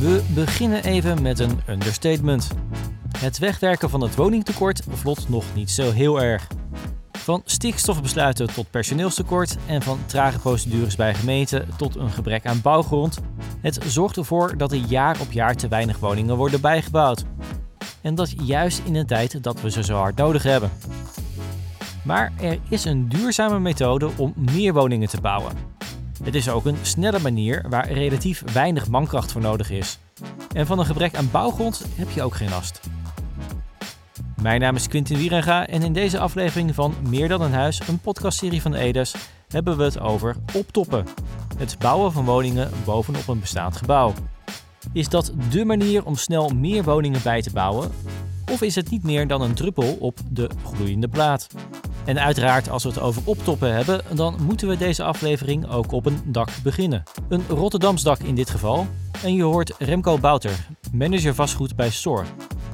We beginnen even met een understatement. Het wegwerken van het woningtekort vlot nog niet zo heel erg. Van stikstofbesluiten tot personeelstekort en van trage procedures bij gemeenten tot een gebrek aan bouwgrond. Het zorgt ervoor dat er jaar op jaar te weinig woningen worden bijgebouwd. En dat juist in een tijd dat we ze zo hard nodig hebben. Maar er is een duurzame methode om meer woningen te bouwen. Het is ook een snelle manier waar relatief weinig mankracht voor nodig is. En van een gebrek aan bouwgrond heb je ook geen last. Mijn naam is Quintin Wierenga en in deze aflevering van Meer dan een huis, een podcastserie van Edes, hebben we het over optoppen. Het bouwen van woningen bovenop een bestaand gebouw. Is dat dé manier om snel meer woningen bij te bouwen? Of is het niet meer dan een druppel op de gloeiende plaat? En uiteraard, als we het over optoppen hebben, dan moeten we deze aflevering ook op een dak beginnen. Een Rotterdams dak in dit geval. En je hoort Remco Bouter, manager vastgoed bij SOR.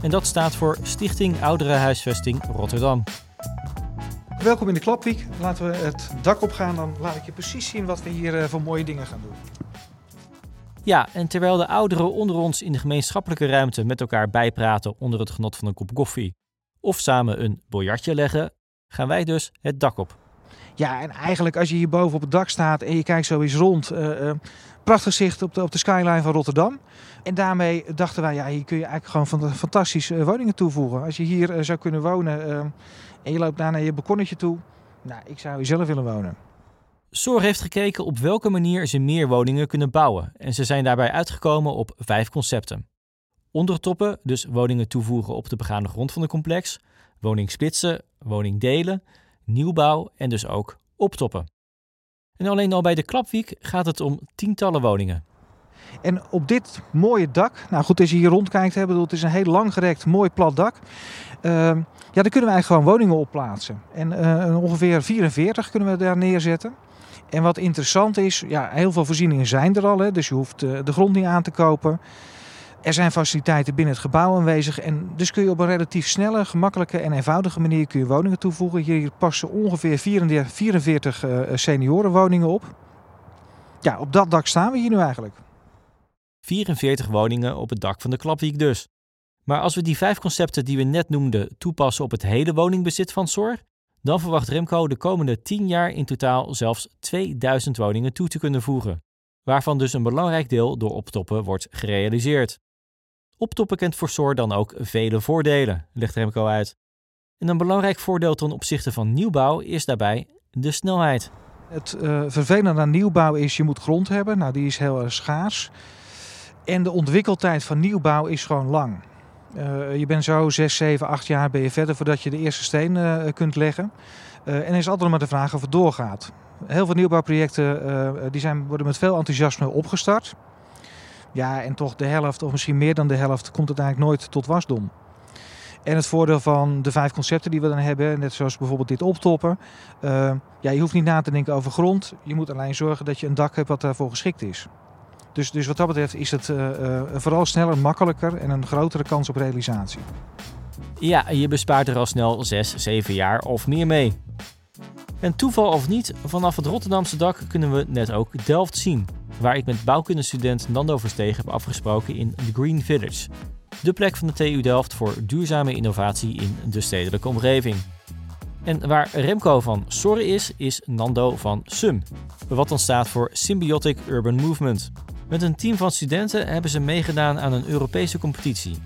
En dat staat voor Stichting Ouderenhuisvesting Rotterdam. Welkom in de Klapwiek. Laten we het dak opgaan, dan laat ik je precies zien wat we hier eh, voor mooie dingen gaan doen. Ja, en terwijl de ouderen onder ons in de gemeenschappelijke ruimte met elkaar bijpraten onder het genot van een kop koffie of samen een biljartje leggen, gaan wij dus het dak op. Ja, en eigenlijk als je hier boven op het dak staat en je kijkt zo eens rond, uh, prachtig zicht op de, op de skyline van Rotterdam. En daarmee dachten wij, ja, hier kun je eigenlijk gewoon fantastische woningen toevoegen. Als je hier zou kunnen wonen en je loopt daar naar je balkonnetje toe, nou, ik zou hier zelf willen wonen. SOR heeft gekeken op welke manier ze meer woningen kunnen bouwen en ze zijn daarbij uitgekomen op vijf concepten. Ondertoppen, dus woningen toevoegen op de begane grond van het complex, woning splitsen, woning delen, nieuwbouw en dus ook optoppen. En alleen al bij de Klapwiek gaat het om tientallen woningen. En op dit mooie dak, nou goed, als je hier rondkijkt, bedoel, het is een heel langgerekt, mooi plat dak. Uh, ja, daar kunnen we eigenlijk gewoon woningen op plaatsen. En uh, ongeveer 44 kunnen we daar neerzetten. En wat interessant is, ja, heel veel voorzieningen zijn er al, hè, dus je hoeft uh, de grond niet aan te kopen. Er zijn faciliteiten binnen het gebouw aanwezig en dus kun je op een relatief snelle, gemakkelijke en eenvoudige manier kun je woningen toevoegen. Hier passen ongeveer 44, 44 uh, seniorenwoningen op. Ja, op dat dak staan we hier nu eigenlijk. 44 woningen op het dak van de Klapwiek dus. Maar als we die vijf concepten die we net noemden toepassen op het hele woningbezit van SOR, dan verwacht Remco de komende 10 jaar in totaal zelfs 2000 woningen toe te kunnen voegen, waarvan dus een belangrijk deel door optoppen wordt gerealiseerd. Optoppen kent voor SOR dan ook vele voordelen, legt Remco uit. En een belangrijk voordeel ten opzichte van nieuwbouw is daarbij de snelheid. Het uh, vervelende aan nieuwbouw is je moet grond hebben, nou die is heel erg schaars. En de ontwikkeltijd van nieuwbouw is gewoon lang. Uh, je bent zo 6, 7, 8 jaar ben je verder voordat je de eerste steen uh, kunt leggen. En er is altijd maar de vraag of het doorgaat. Heel veel nieuwbouwprojecten die zijn, worden met veel enthousiasme opgestart. Ja, en toch de helft of misschien meer dan de helft komt uiteindelijk nooit tot wasdom. En het voordeel van de vijf concepten die we dan hebben, net zoals bijvoorbeeld dit optoppen. ja, je hoeft niet na te denken over grond. Je moet alleen zorgen dat je een dak hebt wat daarvoor geschikt is. Dus, dus wat dat betreft is het uh, uh, vooral sneller, makkelijker en een grotere kans op realisatie. Ja, je bespaart er al snel 6, 7 jaar of meer mee. En toeval of niet, vanaf het Rotterdamse dak kunnen we net ook Delft zien, waar ik met bouwkundestudent Nando Versteeg heb afgesproken in The Green Village. De plek van de TU Delft voor duurzame innovatie in de stedelijke omgeving. En waar Remco van Sorry is, is Nando van SUM, wat dan staat voor Symbiotic Urban Movement. Met een team van studenten hebben ze meegedaan aan een Europese competitie.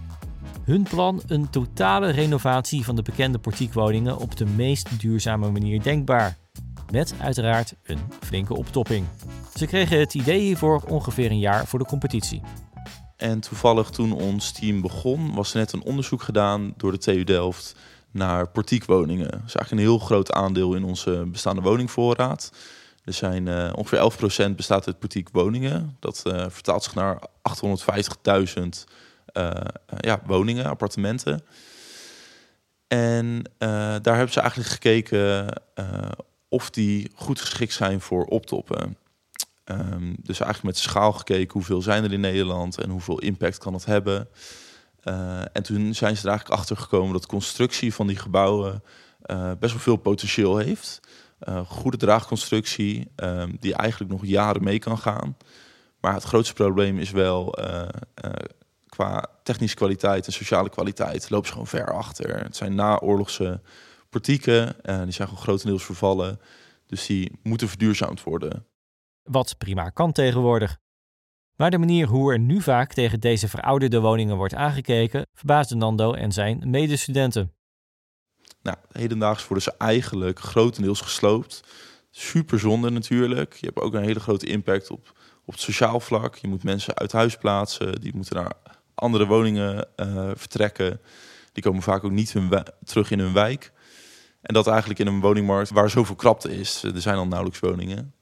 Hun plan een totale renovatie van de bekende portiekwoningen op de meest duurzame manier denkbaar. Met uiteraard een flinke optopping. Ze kregen het idee hiervoor ongeveer een jaar voor de competitie. En toevallig toen ons team begon, was er net een onderzoek gedaan door de TU Delft naar portiekwoningen. Dat is eigenlijk een heel groot aandeel in onze bestaande woningvoorraad. Er zijn uh, ongeveer 11% bestaat uit boutique woningen. Dat uh, vertaalt zich naar 850.000 uh, ja, woningen, appartementen. En daar hebben ze eigenlijk gekeken of die goed geschikt zijn voor optoppen. Um, dus eigenlijk met schaal gekeken hoeveel zijn er in Nederland en hoeveel impact kan het hebben. en toen zijn ze er eigenlijk achter gekomen dat constructie van die gebouwen best wel veel potentieel heeft. Uh, goede draagconstructie, um, die eigenlijk nog jaren mee kan gaan. Maar het grootste probleem is wel qua technische kwaliteit en sociale kwaliteit lopen ze gewoon ver achter. Het zijn naoorlogse portieken, en die zijn gewoon grotendeels vervallen. Dus die moeten verduurzaamd worden. Wat prima kan tegenwoordig. Maar de manier hoe er nu vaak tegen deze verouderde woningen wordt aangekeken, verbaasde Nando en zijn medestudenten. Nou, hedendaags worden ze eigenlijk grotendeels gesloopt. Super zonde natuurlijk. Je hebt ook een hele grote impact op, op het sociaal vlak. Je moet mensen uit huis plaatsen, die moeten naar andere woningen uh, vertrekken. Die komen vaak ook niet terug in hun wijk. En dat eigenlijk in een woningmarkt waar zoveel krapte is. Er zijn al nauwelijks woningen.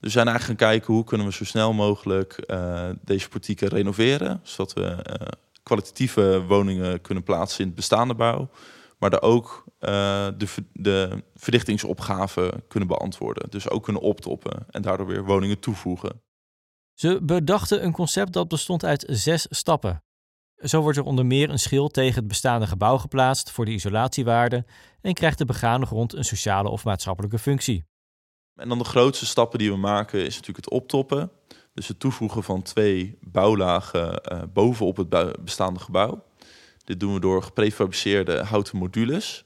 Dus we zijn eigenlijk gaan kijken hoe kunnen we zo snel mogelijk uh, deze portieken renoveren. Zodat we uh, kwalitatieve woningen kunnen plaatsen in het bestaande bouw. Maar daar ook uh, de, de verdichtingsopgave kunnen beantwoorden. Dus ook kunnen optoppen en daardoor weer woningen toevoegen. Ze bedachten een concept dat bestond uit zes stappen. Zo wordt er onder meer een schil tegen het bestaande gebouw geplaatst voor de isolatiewaarde en krijgt de begane grond een sociale of maatschappelijke functie. En dan de grootste stappen die we maken is natuurlijk het optoppen. Dus het toevoegen van twee bouwlagen uh, bovenop het bestaande gebouw. Dit doen we door geprefabriceerde houten modules.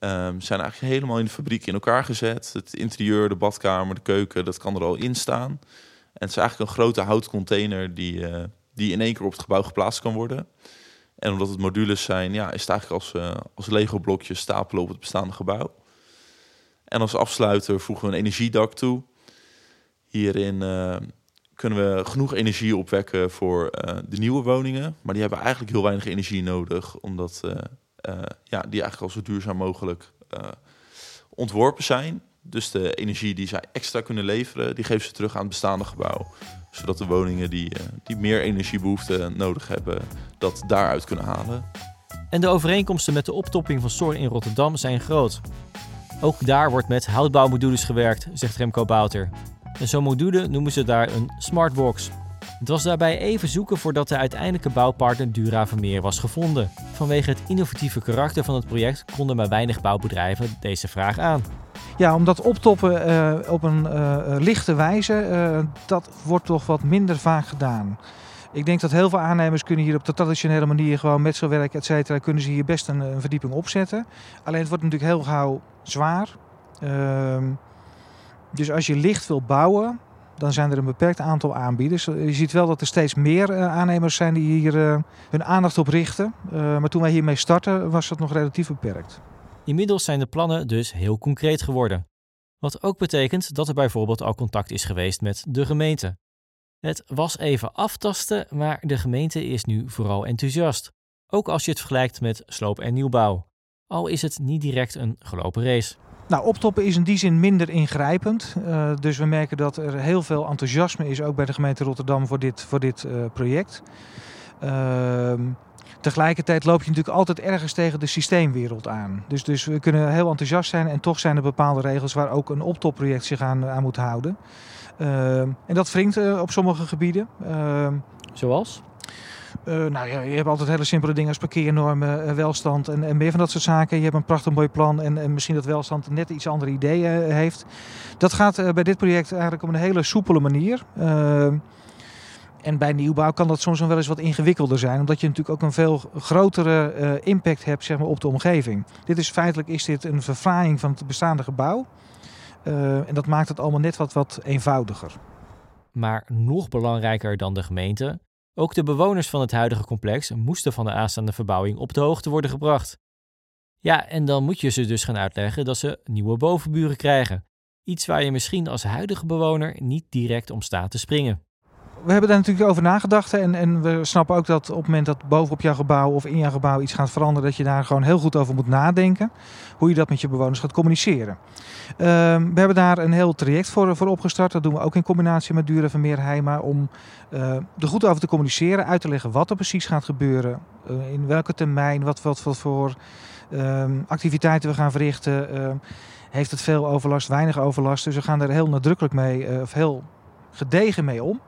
Um, zijn eigenlijk helemaal in de fabriek in elkaar gezet. Het interieur, de badkamer, de keuken, dat kan er al in staan. En het is eigenlijk een grote houtcontainer die, uh, die in één keer op het gebouw geplaatst kan worden. En omdat het modules zijn, ja, is het eigenlijk als, uh, als Lego-blokjes stapelen op het bestaande gebouw. En als afsluiter voegen we een energiedak toe. Hierin uh, kunnen we genoeg energie opwekken voor uh, de nieuwe woningen. Maar die hebben eigenlijk heel weinig energie nodig, omdat ja, die eigenlijk al zo duurzaam mogelijk ontworpen zijn. Dus de energie die zij extra kunnen leveren, die geven ze terug aan het bestaande gebouw. Zodat de woningen die, die meer energiebehoefte nodig hebben, dat daaruit kunnen halen. En de overeenkomsten met de optopping van SOR in Rotterdam zijn groot. Ook daar wordt met houtbouwmodules gewerkt, zegt Remco Bouter. En zo'n module noemen ze daar een smartbox. Het was daarbij even zoeken voordat de uiteindelijke bouwpartner Dura Vermeer was gevonden. Vanwege het innovatieve karakter van het project konden maar weinig bouwbedrijven deze vraag aan. Ja, omdat optoppen uh, op een uh, lichte wijze, dat wordt toch wat minder vaak gedaan. Ik denk dat heel veel aannemers kunnen hier op de traditionele manier gewoon met zo'n werk, et cetera, kunnen ze hier best een, een, verdieping opzetten. Alleen het wordt natuurlijk heel gauw zwaar. Ehm, dus als je licht wil bouwen, dan zijn er een beperkt aantal aanbieders. Je ziet wel dat er steeds meer aannemers zijn die hier hun aandacht op richten. maar toen wij hiermee startten was dat nog relatief beperkt. Inmiddels zijn de plannen dus heel concreet geworden. Wat ook betekent dat er bijvoorbeeld al contact is geweest met de gemeente. Het was even aftasten, maar de gemeente is nu vooral enthousiast. Ook als je het vergelijkt met sloop- en nieuwbouw. Al is het niet direct een gelopen race. Nou, optoppen is in die zin minder ingrijpend. Uh, dus we merken dat er heel veel enthousiasme is, ook bij de gemeente Rotterdam, voor dit, voor dit uh, project. Uh, Tegelijkertijd loop je natuurlijk altijd ergens tegen de systeemwereld aan. Dus, dus we kunnen heel enthousiast zijn en toch zijn er bepaalde regels waar ook een optopproject zich aan, aan moet houden. Uh, en dat wringt uh, op sommige gebieden. Uh, Zoals? Uh, nou ja, je hebt altijd hele simpele dingen als parkeernormen, uh, welstand en, en, meer van dat soort zaken. Je hebt een prachtig mooi plan en, en misschien dat welstand net iets andere ideeën uh, heeft. Dat gaat bij dit project eigenlijk op een hele soepele manier. Ehm, en bij nieuwbouw kan dat soms wel eens wat ingewikkelder zijn, omdat je natuurlijk ook een veel grotere impact hebt zeg maar, op de omgeving. Dit is feitelijk is dit een verfraaiing van het bestaande gebouw. Uh, en dat maakt het allemaal net wat, wat eenvoudiger. Maar nog belangrijker dan de gemeente, ook de bewoners van het huidige complex moesten van de aanstaande verbouwing op de hoogte worden gebracht. Ja, en dan moet je ze dus gaan uitleggen dat ze nieuwe bovenburen krijgen. Iets waar je misschien als huidige bewoner niet direct om staat te springen we hebben daar natuurlijk over nagedacht. En, en we snappen ook dat op het moment dat bovenop jouw gebouw of in jouw gebouw iets gaat veranderen, dat je daar gewoon heel goed over moet nadenken. Hoe je dat met je bewoners gaat communiceren. Uh, we hebben daar een heel traject voor, voor opgestart. Dat doen we ook in combinatie met Dure van Meerheima. Om uh, er goed over te communiceren, uit te leggen wat er precies gaat gebeuren. Uh, in welke termijn, wat, wat, wat voor ehm, activiteiten we gaan verrichten. Ehm, heeft het veel overlast, weinig overlast. Dus we gaan er heel nadrukkelijk mee, of heel gedegen mee om.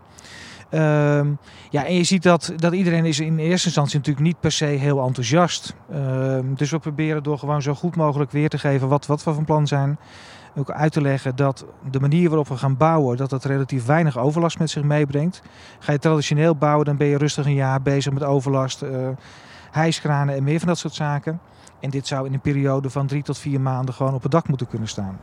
Ehm, ja, en je ziet dat, dat iedereen is in eerste instantie natuurlijk niet per se heel enthousiast. Um, dus we proberen door gewoon zo goed mogelijk weer te geven wat, wat we van plan zijn. Ook uit te leggen dat de manier waarop we gaan bouwen, dat dat relatief weinig overlast met zich meebrengt. Ga je traditioneel bouwen, dan ben je rustig een jaar bezig met overlast, uh, hijskranen en meer van dat soort zaken. En dit zou in een periode van drie tot vier maanden gewoon op het dak moeten kunnen staan.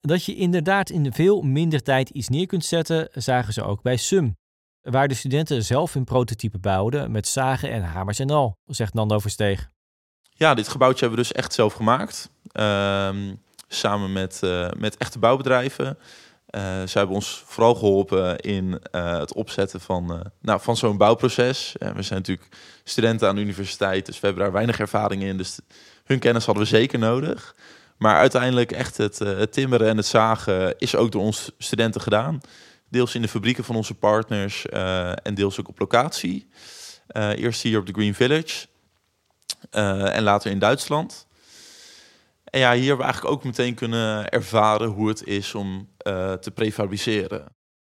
Dat je inderdaad in veel minder tijd iets neer kunt zetten, zagen ze ook bij SUM. Waar de studenten zelf hun prototype bouwden met zagen en hamers en al, zegt Nando Versteeg. Ja, dit gebouwtje hebben we dus echt zelf gemaakt. Uh, samen met, uh, met echte bouwbedrijven. Uh, ze hebben ons vooral geholpen in uh, het opzetten van, nou, van zo'n bouwproces. we zijn natuurlijk studenten aan de universiteit, dus we hebben daar weinig ervaring in. Dus hun kennis hadden we zeker nodig. Maar uiteindelijk echt het, het timmeren en het zagen is ook door ons studenten gedaan. Deels in de fabrieken van onze partners en deels ook op locatie. eerst hier op de Green Village en later in Duitsland. En ja, hier hebben we eigenlijk ook meteen kunnen ervaren hoe het is om te prefabriceren.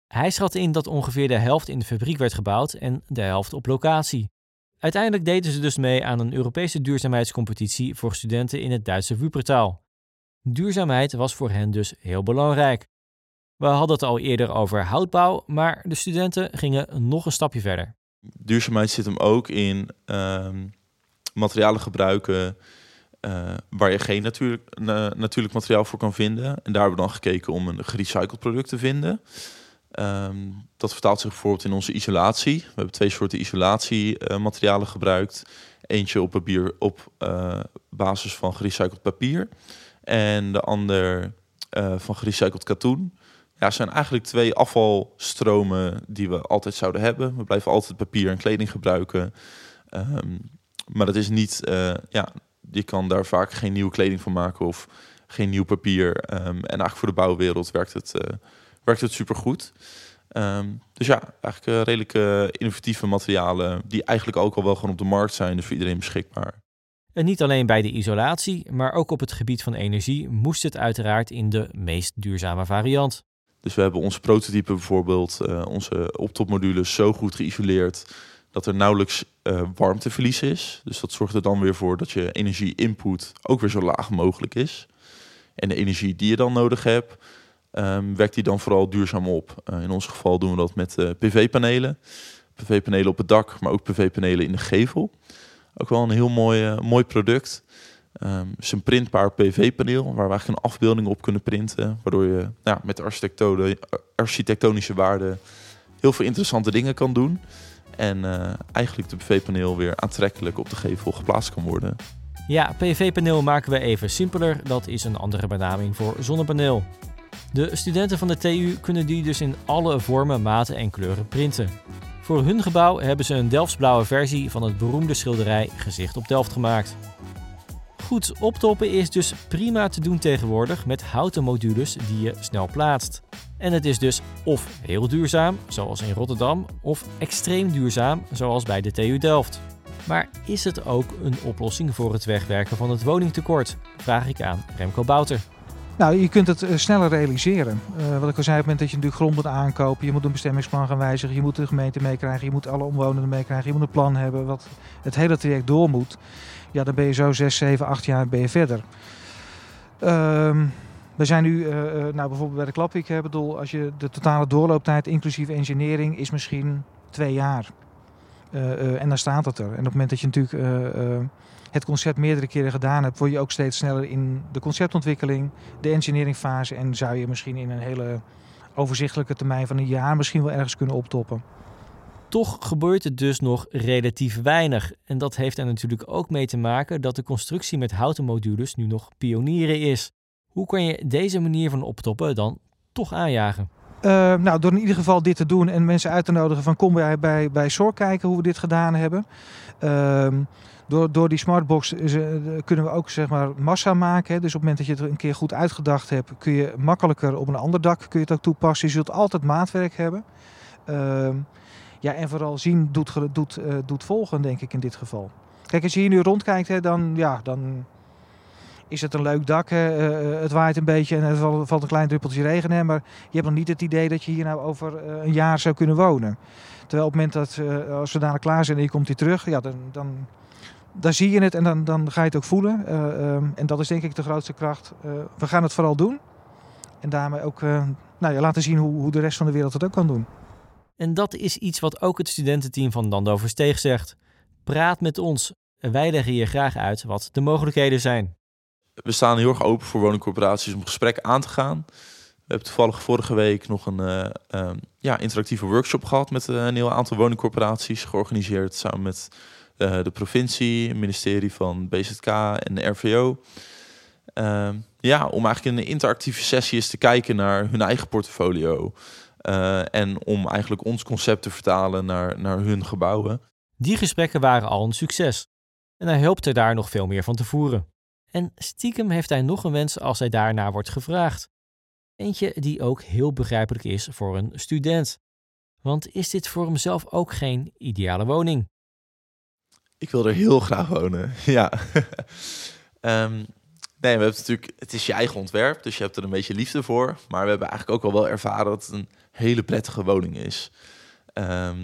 Hij schat in dat ongeveer de helft in de fabriek werd gebouwd en de helft op locatie. Uiteindelijk deden ze dus mee aan een Europese duurzaamheidscompetitie voor studenten in het Duitse Wuppertal. Duurzaamheid was voor hen dus heel belangrijk. We hadden het al eerder over houtbouw, maar de studenten gingen nog een stapje verder. Duurzaamheid zit hem ook in uh, materialen gebruiken uh, waar je geen natuurlijk, natuurlijk materiaal voor kan vinden. En daar hebben we dan gekeken om een gerecycled product te vinden. Um, dat vertaalt zich bijvoorbeeld in onze isolatie. We hebben twee soorten isolatiematerialen gebruikt. Eentje op papier op uh, basis van gerecycled papier. En de ander van gerecycled katoen. Ja, zijn eigenlijk twee afvalstromen die we altijd zouden hebben. We blijven altijd papier en kleding gebruiken. Um, maar dat is niet, ja, je kan daar vaak geen nieuwe kleding van maken of geen nieuw papier. Um, en eigenlijk voor de bouwwereld werkt het, uh, werkt het supergoed. Um, dus ja, eigenlijk uh, redelijk innovatieve materialen die eigenlijk ook al wel gewoon op de markt zijn, dus voor iedereen beschikbaar. En niet alleen bij de isolatie, maar ook op het gebied van energie moest het uiteraard in de meest duurzame variant. Dus we hebben onze prototype bijvoorbeeld, onze optopmodules zo goed geïsoleerd dat er nauwelijks uh, warmteverlies is. Dus dat zorgt er dan weer voor dat je energie-input ook weer zo laag mogelijk is. En de energie die je dan nodig hebt, um, werkt die dan vooral duurzaam op. Uh, in ons geval doen we dat met PV-panelen. PV-panelen op het dak, maar ook PV-panelen in de gevel. Ook wel een heel mooi, mooi product. Um, is een printbaar PV-paneel waar we eigenlijk een afbeelding op kunnen printen. Waardoor je nou, met architectonische waarde heel veel interessante dingen kan doen. En uh, eigenlijk de PV-paneel weer aantrekkelijk op de gevel geplaatst kan worden. Ja, PV-paneel maken we even simpeler. Dat is een andere benaming voor zonnepaneel. De studenten van de TU kunnen die dus in alle vormen, maten en kleuren printen. Voor hun gebouw hebben ze een Delftsblauwe versie van het beroemde schilderij Gezicht op Delft gemaakt. Goed, optoppen is dus prima te doen tegenwoordig met houten modules die je snel plaatst. En het is dus of heel duurzaam, zoals in Rotterdam, of extreem duurzaam, zoals bij de TU Delft. Maar is het ook een oplossing voor het wegwerken van het woningtekort? Vraag ik aan Remco Bouter. Nou, je kunt het uh, sneller realiseren. Uh, wat ik al zei, op het moment dat je natuurlijk grond moet aankopen, je moet een bestemmingsplan gaan wijzigen, je moet de gemeente meekrijgen, je moet alle omwonenden meekrijgen, je moet een plan hebben wat het hele traject door moet. Ja, dan ben je zo 6, 7, 8 jaar ben je verder. Um, we zijn nu, uh, nou bijvoorbeeld bij de Klapwiek, hè, bedoel, als je de totale doorlooptijd inclusief engineering is misschien twee jaar. Uh, en dan staat het er. En op het moment dat je natuurlijk het concept meerdere keren gedaan hebt, word je ook steeds sneller in de conceptontwikkeling, de engineeringfase. En zou je misschien in een hele overzichtelijke termijn van een jaar misschien wel ergens kunnen optoppen. Toch gebeurt het dus nog relatief weinig. En dat heeft er natuurlijk ook mee te maken dat de constructie met houten modules nu nog pionieren is. Hoe kan je deze manier van optoppen dan toch aanjagen? Uh, nou, door in ieder geval dit te doen en mensen uit te nodigen van kom bij, bij, bij kijken hoe we dit gedaan hebben. Uh, door, door die smartbox uh, kunnen we ook zeg maar, massa maken. Dus op het moment dat je het een keer goed uitgedacht hebt, kun je makkelijker op een ander dak kun je het ook toepassen. Je zult altijd maatwerk hebben. Ja, en vooral zien doet, doet, doet volgen, denk ik in dit geval. Kijk, als je hier nu rondkijkt, hè, dan, ja, dan is het een leuk dak, hè? Eh, het waait een beetje en er valt, een klein druppeltje regen. Hè? Maar je hebt nog niet het idee dat je hier nou over eh, een jaar zou kunnen wonen. Terwijl op het moment dat eh, als we daar klaar zijn en je komt hier terug, ja, dan, dan, dan zie je het en dan, dan ga je het ook voelen. Eh, ehm, en dat is denk ik de grootste kracht. Eh, we gaan het vooral doen. En daarmee ook eh, nou ja, laten zien hoe, hoe de rest van de wereld het ook kan doen. En dat is iets wat ook het studententeam van Dando Versteeg zegt. Praat met ons. Wij leggen je graag uit wat de mogelijkheden zijn. We staan heel erg open voor woningcorporaties om gesprek aan te gaan. We hebben toevallig vorige week nog een eh, ehm, ja, interactieve workshop gehad met eh, een heel aantal woningcorporaties. Georganiseerd samen met eh, de provincie, het ministerie van BZK en de RVO. Ehm, ja, om eigenlijk in een interactieve sessie eens te kijken naar hun eigen portfolio. Eh, en om eigenlijk ons concept te vertalen naar, naar hun gebouwen. Die gesprekken waren al een succes. En hij hoopt er daar nog veel meer van te voeren. En stiekem heeft hij nog een wens als hij daarnaar wordt gevraagd. Eentje die ook heel begrijpelijk is voor een student. Want is dit voor hemzelf ook geen ideale woning? Ik wil er heel graag wonen, ja. Ehm, nee, we hebben natuurlijk, het is je eigen ontwerp, dus je hebt er een beetje liefde voor. Maar we hebben eigenlijk ook al wel ervaren dat het een hele prettige woning is. Ehm,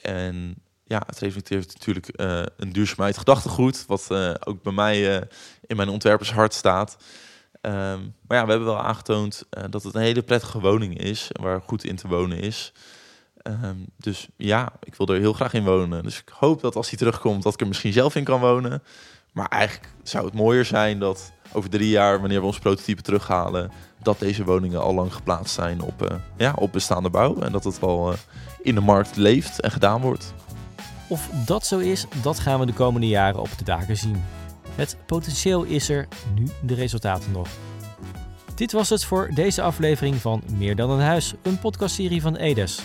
en ja, het reflecteert natuurlijk eh, een duurzaamheid gedachtegoed, wat eh, ook bij mij eh, in mijn ontwerpershart staat. Ehm, maar ja, we hebben wel aangetoond dat het een hele prettige woning is, waar goed in te wonen is. Ehm, dus ja, ik wil er heel graag in wonen. Dus ik hoop dat als hij terugkomt, dat ik er misschien zelf in kan wonen. Maar eigenlijk zou het mooier zijn dat over drie jaar, wanneer we ons prototype terughalen, dat deze woningen al lang geplaatst zijn op, eh, ja, op bestaande bouw. En dat het wel eh, in de markt leeft en gedaan wordt. Of dat zo is, dat gaan we de komende jaren op de daken zien. Het potentieel is er, nu de resultaten nog. Dit was het voor deze aflevering van Meer dan een huis, een podcastserie van Edes.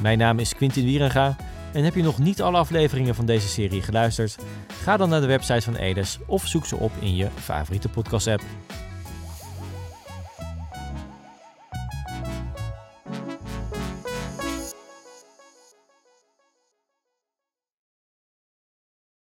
Mijn naam is Quintin Wierenga en heb je nog niet alle afleveringen van deze serie geluisterd? Ga dan naar de website van Edes of zoek ze op in je favoriete podcast app.